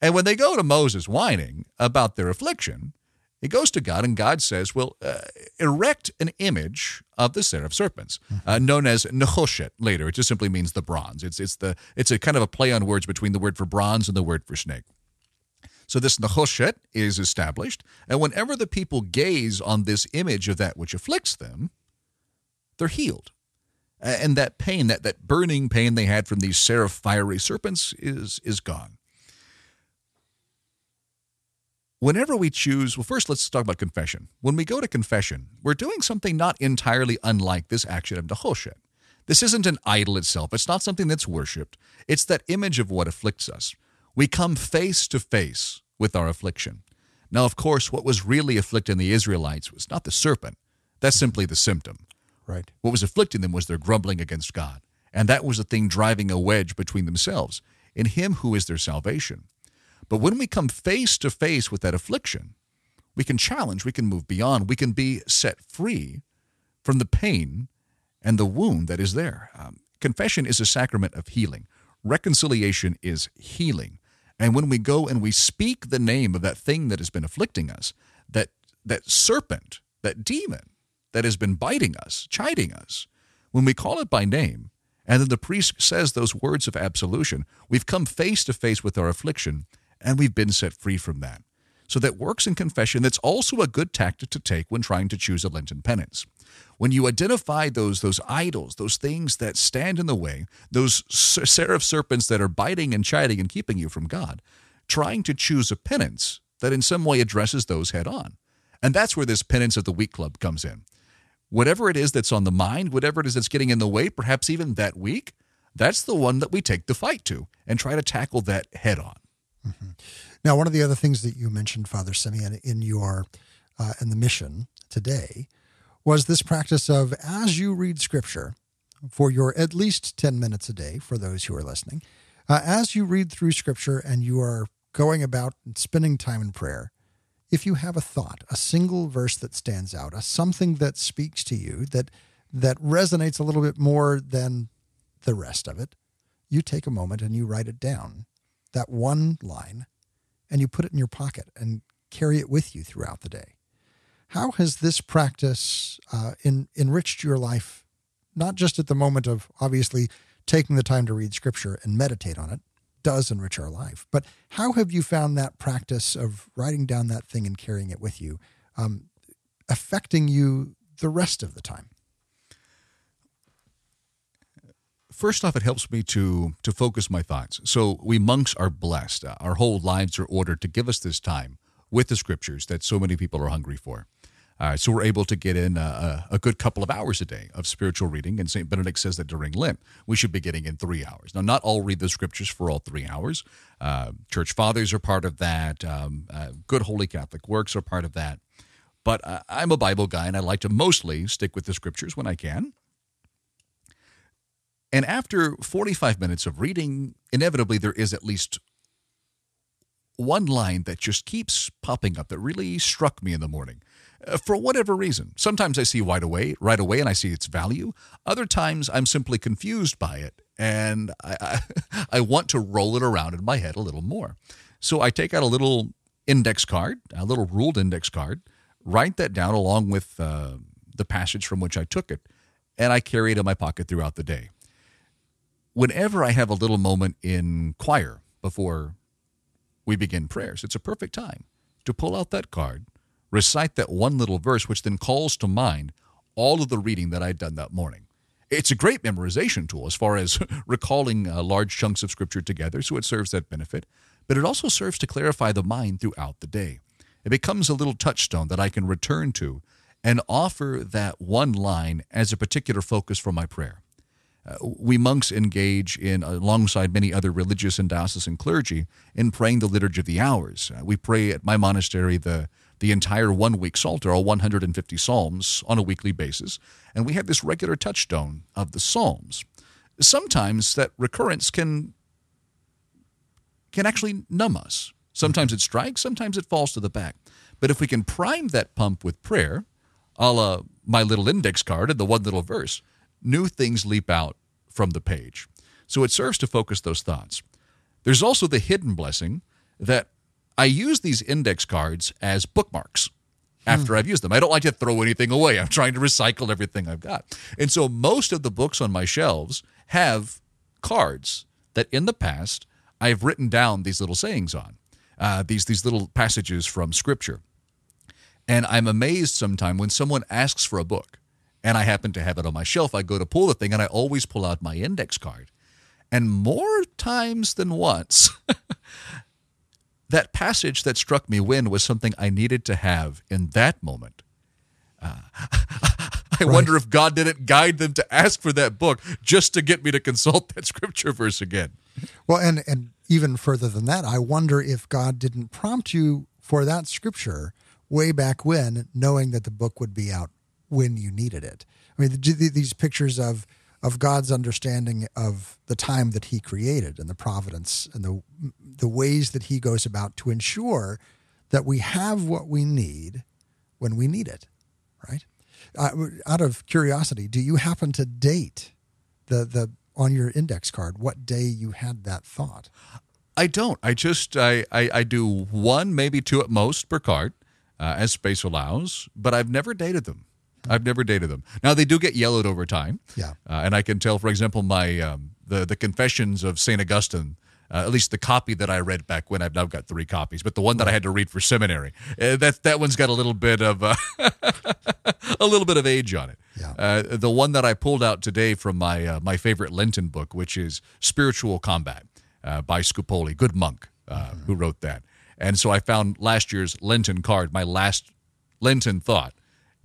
And when they go to Moses whining about their affliction, he goes to God, and God says, Well, uh, erect an image of the seraph serpents, uh, mm-hmm. known as Nechoshet later. It just simply means the bronze. It's, it's, the, it's a kind of a play on words between the word for bronze and the word for snake. So this Nechoshet is established, and whenever the people gaze on this image of that which afflicts them, they're healed. And that pain, that, that burning pain they had from these seraph fiery serpents, is, is gone whenever we choose, well, first let's talk about confession. When we go to confession, we're doing something not entirely unlike this action of Nehoshet. This isn't an idol itself, it's not something that's worshiped. It's that image of what afflicts us. We come face to face with our affliction. Now, of course, what was really afflicting the Israelites was not the serpent, that's simply the symptom. Right. What was afflicting them was their grumbling against God. And that was the thing driving a wedge between themselves in Him who is their salvation. But when we come face to face with that affliction, we can challenge, we can move beyond, we can be set free from the pain and the wound that is there. Um, confession is a sacrament of healing, reconciliation is healing. And when we go and we speak the name of that thing that has been afflicting us, that, that serpent, that demon that has been biting us, chiding us, when we call it by name, and then the priest says those words of absolution, we've come face to face with our affliction and we've been set free from that. So that works in confession. That's also a good tactic to take when trying to choose a Lenten penance. When you identify those those idols, those things that stand in the way, those seraph serpents that are biting and chiding and keeping you from God, trying to choose a penance that in some way addresses those head on. And that's where this penance of the week club comes in. Whatever it is that's on the mind, whatever it is that's getting in the way, perhaps even that week, that's the one that we take the fight to and try to tackle that head on. Mm-hmm. Now, one of the other things that you mentioned, Father Simeon, in your uh, in the mission today was this practice of as you read Scripture for your at least ten minutes a day for those who are listening, uh, as you read through Scripture and you are going about spending time in prayer, if you have a thought, a single verse that stands out, a something that speaks to you that that resonates a little bit more than the rest of it, you take a moment and you write it down that one line and you put it in your pocket and carry it with you throughout the day. How has this practice uh, in, enriched your life, not just at the moment of obviously taking the time to read scripture and meditate on it, does enrich our life, but how have you found that practice of writing down that thing and carrying it with you um, affecting you the rest of the time? First off, it helps me to to focus my thoughts. So we monks are blessed. Our whole lives are ordered to give us this time with the scriptures that so many people are hungry for. Uh, so we're able to get in a, a, good couple of hours a day of spiritual reading. And St. Benedict says that during Lent, we should be getting in three hours. Now, not all read the scriptures for all three hours. Uh, church fathers are part of that. Um, uh, good Holy Catholic works are part of that. But uh, I'm a Bible guy, and I like to mostly stick with the scriptures when I can. And after 45 minutes of reading, inevitably there is at least one line that just keeps popping up that really struck me in the morning. Uh, for whatever reason. Sometimes I see right away, right away, and I see its value. Other times I'm simply confused by it, and I, I, I want to roll it around in my head a little more. So I take out a little index card, a little ruled index card, write that down along with uh, the passage from which I took it, and I carry it in my pocket throughout the day. Whenever I have a little moment in choir before we begin prayers, it's a perfect time to pull out that card recite that one little verse, which then calls to mind all of the reading that I'd done that morning. It's a great memorization tool as far as recalling uh, large chunks of scripture together, so it serves that benefit, but it also serves to clarify the mind throughout the day. It becomes a little touchstone that I can return to and offer that one line as a particular focus for my prayer. Uh, we monks engage in, alongside many other religious and diocesan clergy, in praying the Liturgy of the Hours. Uh, we pray at my monastery the the entire one week Psalter, all 150 Psalms, on a weekly basis. And we have this regular touchstone of the Psalms. Sometimes that recurrence can, can actually numb us. Sometimes it strikes, sometimes it falls to the back. But if we can prime that pump with prayer, a la my little index card and the one little verse, new things leap out from the page. So it serves to focus those thoughts. There's also the hidden blessing that I use these index cards as bookmarks after I've used them. I don't like to throw anything away. I'm trying to recycle everything I've got. And so most of the books on my shelves have cards that in the past I've written down these little sayings on, uh, these, these little passages from Scripture. And I'm amazed sometimes when someone asks for a book and I happen to have it on my shelf, I go to pull the thing and I always pull out my index card. And more times than once, that passage that struck me when was something I needed to have in that moment. Uh, I right. wonder if God didn't guide them to ask for that book just to get me to consult that scripture verse again. Well, and and even further than that, I wonder if God didn't prompt you for that scripture way back when, knowing that the book would be out when you needed it. I mean, these pictures of of God's understanding of the time that He created and the providence and the the ways that He goes about to ensure that we have what we need when we need it. Right? Uh, out of curiosity, do you happen to date the the on your index card what day you had that thought? I don't. I just I I, I do one, maybe two at most per card, uh, as space allows. But I've never dated them. I've never dated them. Now they do get yellowed over time. Yeah, uh, and I can tell, for example, my um, the the Confessions of Saint Augustine. Uh, at least the copy that I read back when I've now got three copies, but the one that I had to read for seminary, uh, that that one's got a little bit of uh, a little bit of age on it. Yeah. Uh, the one that I pulled out today from my uh, my favorite Lenten book, which is Spiritual Combat uh, by Scupoli, good monk mm-hmm. who wrote that. And so I found last year's Lenten card, my last Lenten thought,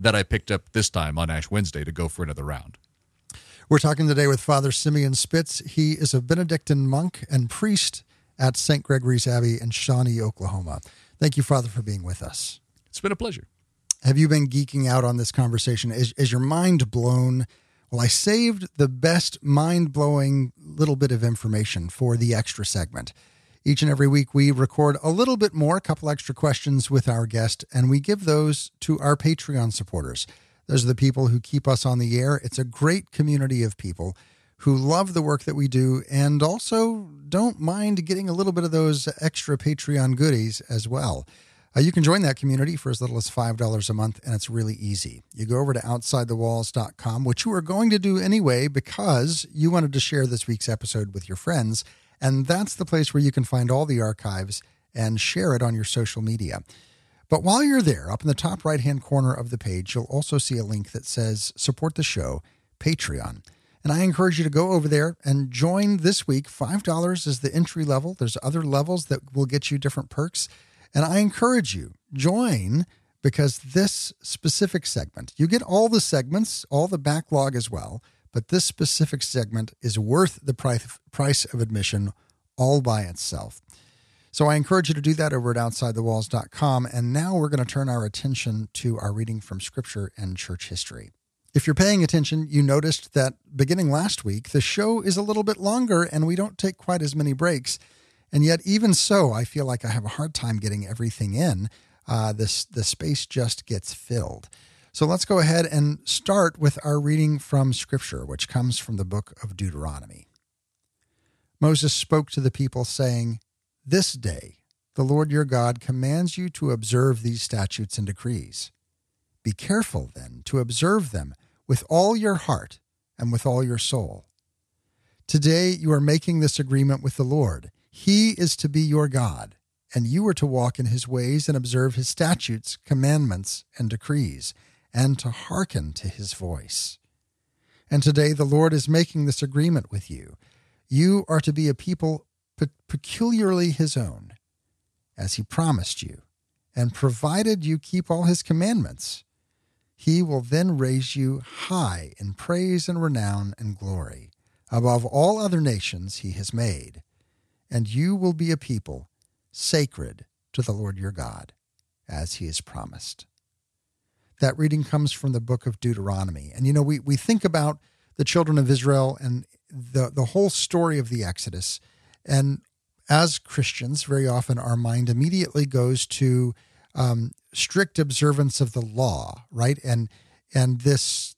that I picked up this time on Ash Wednesday to go for another round. We're talking today with Father Simeon Spitz. He is a Benedictine monk and priest at St. Gregory's Abbey in Shawnee, Oklahoma. Thank you, Father, for being with us. It's been a pleasure. Have you been geeking out on this conversation? Is, is your mind blown? Well, I saved the best mind blowing little bit of information for the extra segment. Each and every week, we record a little bit more, a couple extra questions with our guest, and we give those to our Patreon supporters. Those are the people who keep us on the air. It's a great community of people who love the work that we do and also don't mind getting a little bit of those extra Patreon goodies as well. Uh, you can join that community for as little as $5 a month, and it's really easy. You go over to OutsideTheWalls.com, which you are going to do anyway because you wanted to share this week's episode with your friends. And that's the place where you can find all the archives and share it on your social media. But while you're there, up in the top right hand corner of the page, you'll also see a link that says Support the Show, Patreon. And I encourage you to go over there and join this week. $5 is the entry level. There's other levels that will get you different perks. And I encourage you, join because this specific segment, you get all the segments, all the backlog as well, but this specific segment is worth the price of admission all by itself. So I encourage you to do that over at OutsideTheWalls.com. And now we're going to turn our attention to our reading from Scripture and church history. If you're paying attention, you noticed that beginning last week, the show is a little bit longer and we don't take quite as many breaks. And yet, even so, I feel like I have a hard time getting everything in. Uh, this the space just gets filled. So let's go ahead and start with our reading from Scripture, which comes from the book of Deuteronomy. Moses spoke to the people, saying, This day the Lord your God commands you to observe these statutes and decrees. Be careful, then, to observe them with all your heart and with all your soul. Today you are making this agreement with the Lord he is to be your God, and you are to walk in his ways and observe his statutes, commandments, and decrees, and to hearken to his voice. And today the Lord is making this agreement with you. You are to be a people peculiarly his own, as he promised you, and provided you keep all his commandments. He will then raise you high in praise and renown and glory above all other nations he has made and you will be a people sacred to the Lord your God, as he has promised. That reading comes from the book of Deuteronomy. And you know, we, we think about the children of Israel and the, the whole story of the Exodus. And as Christians, very often our mind immediately goes to um, strict observance of the law, right? And and this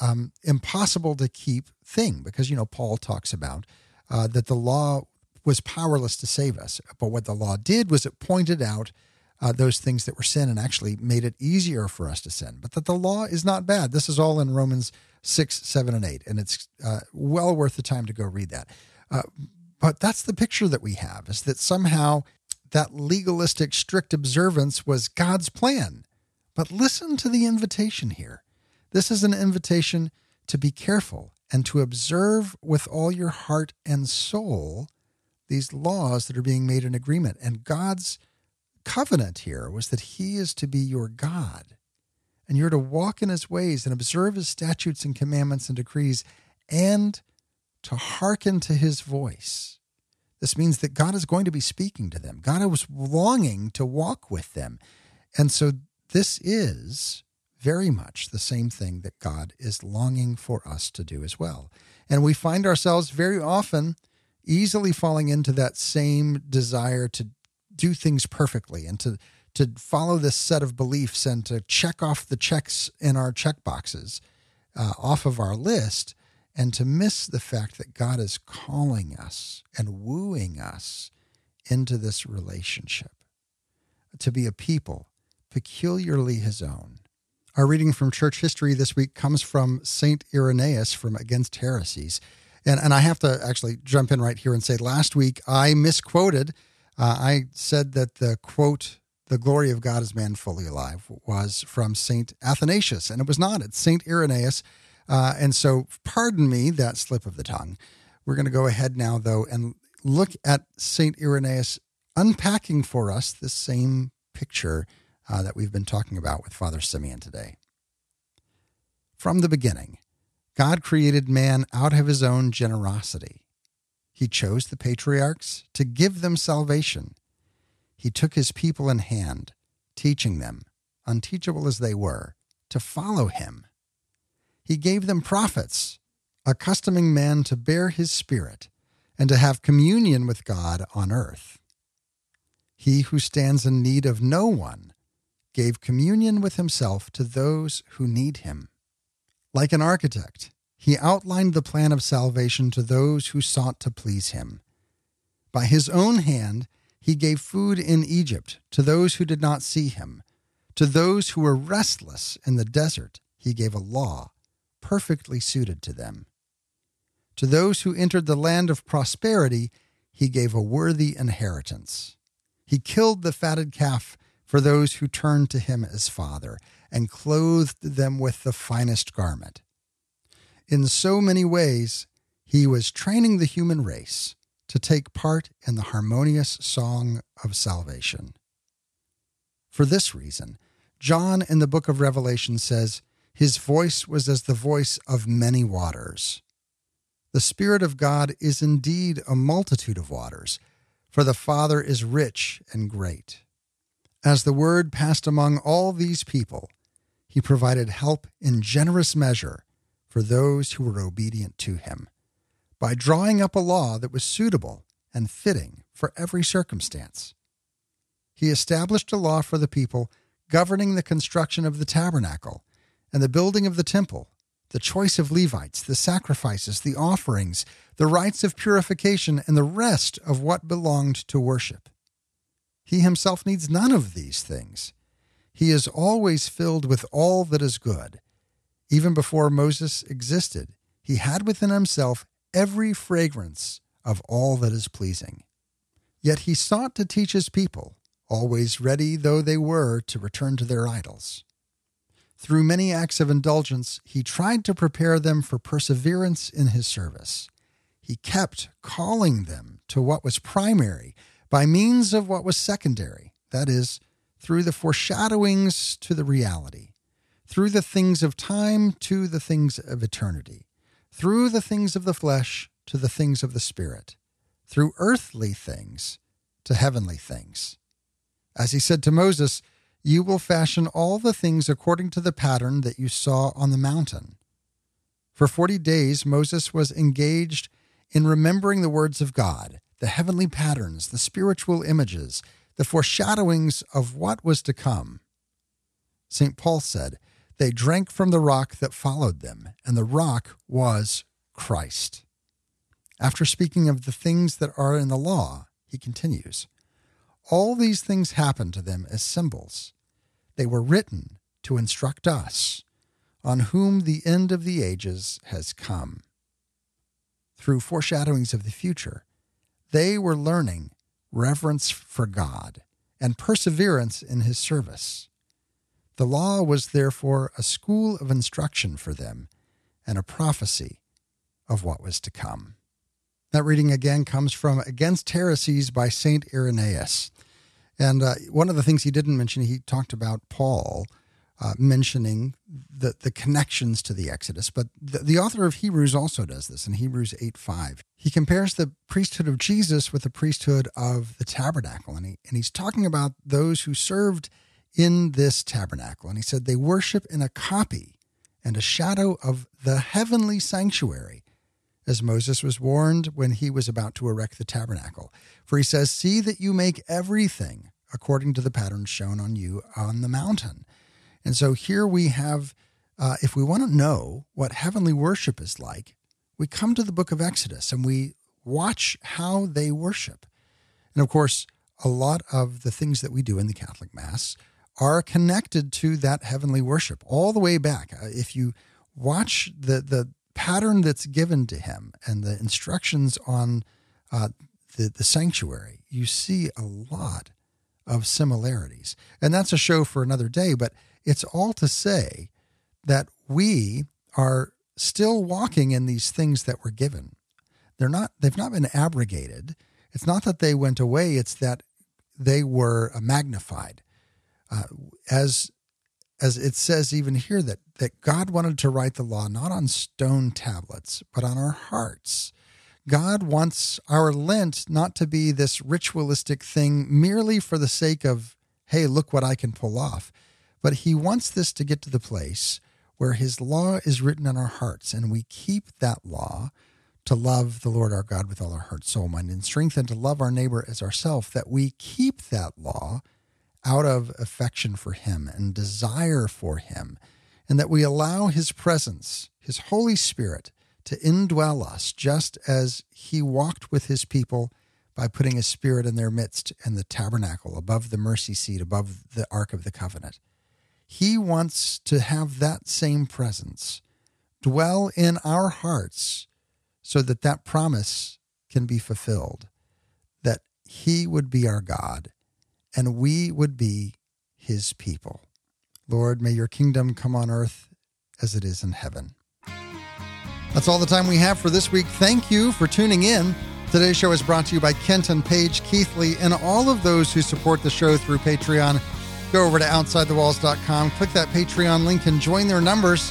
um, impossible to keep thing, because you know Paul talks about uh, that the law was powerless to save us. But what the law did was it pointed out uh, those things that were sin and actually made it easier for us to sin. But that the law is not bad. This is all in Romans 6, 7, and 8. And it's uh, well worth the time to go read that. Uh, but that's the picture that we have is that somehow that legalistic, strict observance was God's plan. But listen to the invitation here. This is an invitation to be careful and to observe with all your heart and soul these laws that are being made in agreement. And God's covenant here was that He is to be your God. And you're to walk in His ways and observe His statutes and commandments and decrees and to hearken to His voice. This means that God is going to be speaking to them. God was longing to walk with them. And so this is very much the same thing that God is longing for us to do as well. And we find ourselves very often easily falling into that same desire to do things perfectly and to to follow this set of beliefs and to check off the checks in our check boxes uh, off of our list and to miss the fact that God is calling us and wooing us into this relationship to be a people peculiarly his own. Our reading from church history this week comes from St. Irenaeus from Against Heresies. And, and I have to actually jump in right here and say last week I misquoted. Uh, I said that the quote, the glory of God is man fully alive, was from St. Athanasius, and it was not. It's St. Irenaeus. Uh, and so, pardon me that slip of the tongue. We're going to go ahead now, though, and look at St. Irenaeus unpacking for us the same picture uh, that we've been talking about with Father Simeon today. From the beginning, God created man out of his own generosity. He chose the patriarchs to give them salvation. He took his people in hand, teaching them, unteachable as they were, to follow him. He gave them prophets, accustoming man to bear his spirit and to have communion with God on earth. He who stands in need of no one gave communion with himself to those who need him. Like an architect, he outlined the plan of salvation to those who sought to please him. By his own hand, he gave food in Egypt to those who did not see him. To those who were restless in the desert, he gave a law perfectly suited to them. To those who entered the land of prosperity, he gave a worthy inheritance. He killed the fatted calf for those who turned to him as father and clothed them with the finest garment. In so many ways, he was training the human race to take part in the harmonious song of salvation. For this reason, John in the book of Revelation says, His voice was as the voice of many waters. The Spirit of God is indeed a multitude of waters, for the Father is rich and great. As the word passed among all these people, he provided help in generous measure for those who were obedient to him by drawing up a law that was suitable and fitting for every circumstance. He established a law for the people governing the construction of the tabernacle and the building of the temple, the choice of Levites, the sacrifices, the offerings, the rites of purification, and the rest of what belonged to worship. He himself needs none of these things. He is always filled with all that is good. Even before Moses existed, he had within himself every fragrance of all that is pleasing. Yet he sought to teach his people, always ready though they were to return to their idols. Through many acts of indulgence, he tried to prepare them for perseverance in his service. He kept calling them to what was primary by means of what was secondary, that is, through the foreshadowings to the reality, through the things of time to the things of eternity through the things of the flesh to the things of the Spirit, through earthly things to heavenly things. As he said to Moses, You will fashion all the things according to the pattern that you saw on the mountain. For forty days, Moses was engaged in remembering the words of God, the heavenly patterns, the spiritual images, the foreshadowings of what was to come. St. Paul said, they drank from the rock that followed them, and the rock was Christ. After speaking of the things that are in the law, he continues All these things happened to them as symbols. They were written to instruct us, on whom the end of the ages has come. Through foreshadowings of the future, they were learning reverence for God and perseverance in his service. The law was therefore a school of instruction for them and a prophecy of what was to come. That reading again comes from Against Heresies by St. Irenaeus. And uh, one of the things he didn't mention, he talked about Paul uh, mentioning the, the connections to the Exodus. But the, the, author of Hebrews also does this in Hebrews 8 5. He compares the priesthood of Jesus with the priesthood of the tabernacle. And, he, and he's talking about those who served in this tabernacle. And he said, They worship in a copy and a shadow of the heavenly sanctuary, as Moses was warned when he was about to erect the tabernacle. For he says, See that you make everything according to the pattern shown on you on the mountain. And so here we have, uh, if we want to know what heavenly worship is like, we come to the book of Exodus and we watch how they worship. And of course, a lot of the things that we do in the Catholic Mass are connected to that heavenly worship all the way back. Uh, if you watch the the pattern that's given to him and the instructions on uh, the the sanctuary, you see a lot of similarities, and that's a show for another day. But it's all to say that we are still walking in these things that were given. They're not. They've not been abrogated. It's not that they went away. It's that they were magnified uh, as as it says even here that that God wanted to write the law not on stone tablets but on our hearts. God wants our Lent not to be this ritualistic thing merely for the sake of hey look what I can pull off, but he wants this to get to the place where his law is written in our hearts and we keep that law to love the Lord our God with all our heart, soul, mind, and strength, and to love our neighbor as ourself, that we keep that law out of affection for Him and desire for Him, and that we allow His presence, His Holy Spirit, to indwell us just as He walked with His people by putting his spirit in their midst in the tabernacle, above the mercy seat, above the Ark of the Covenant. He wants to have that same presence dwell in our hearts so that that promise can be fulfilled, that he would be our God and we would be his people. Lord, may your kingdom come on earth as it is in heaven. That's all the time we have for this week. Thank you for tuning in. Today's show is brought to you by Kenton Page, Keithley, and all of those who support the show through Patreon. Go over to OutsideTheWalls.com, click that Patreon link, and join their numbers.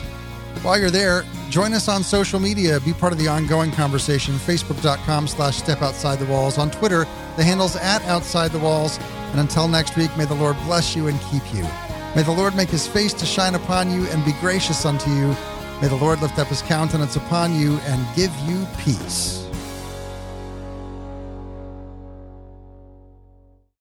While you're there, join us on social media. Be part of the ongoing conversation. Facebook.com slash Step Outside the Walls. On Twitter, the handle's at Outside the Walls. And until next week, may the Lord bless you and keep you. May the Lord make his face to shine upon you and be gracious unto you. May the Lord lift up his countenance upon you and give you peace.